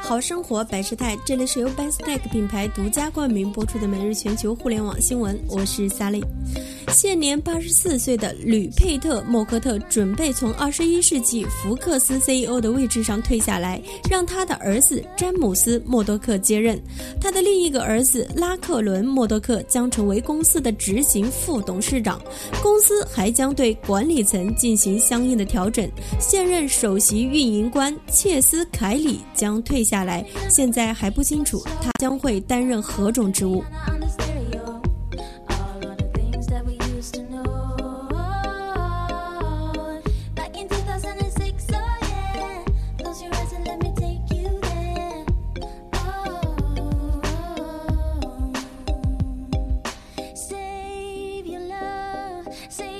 好生活百事态，这里是由 Bestech 品牌独家冠名播出的每日全球互联网新闻，我是 Sally。现年八十四岁的吕佩特·默克特准备从二十一世纪福克斯 CEO 的位置上退下来，让他的儿子詹姆斯·默多克接任。他的另一个儿子拉克伦·默多克将成为公司的执行副董事长。公司还将对管理层进行相应的调整。现任首席运营官切斯·凯里将退下。下来，现在还不清楚他将会担任何种职务。Say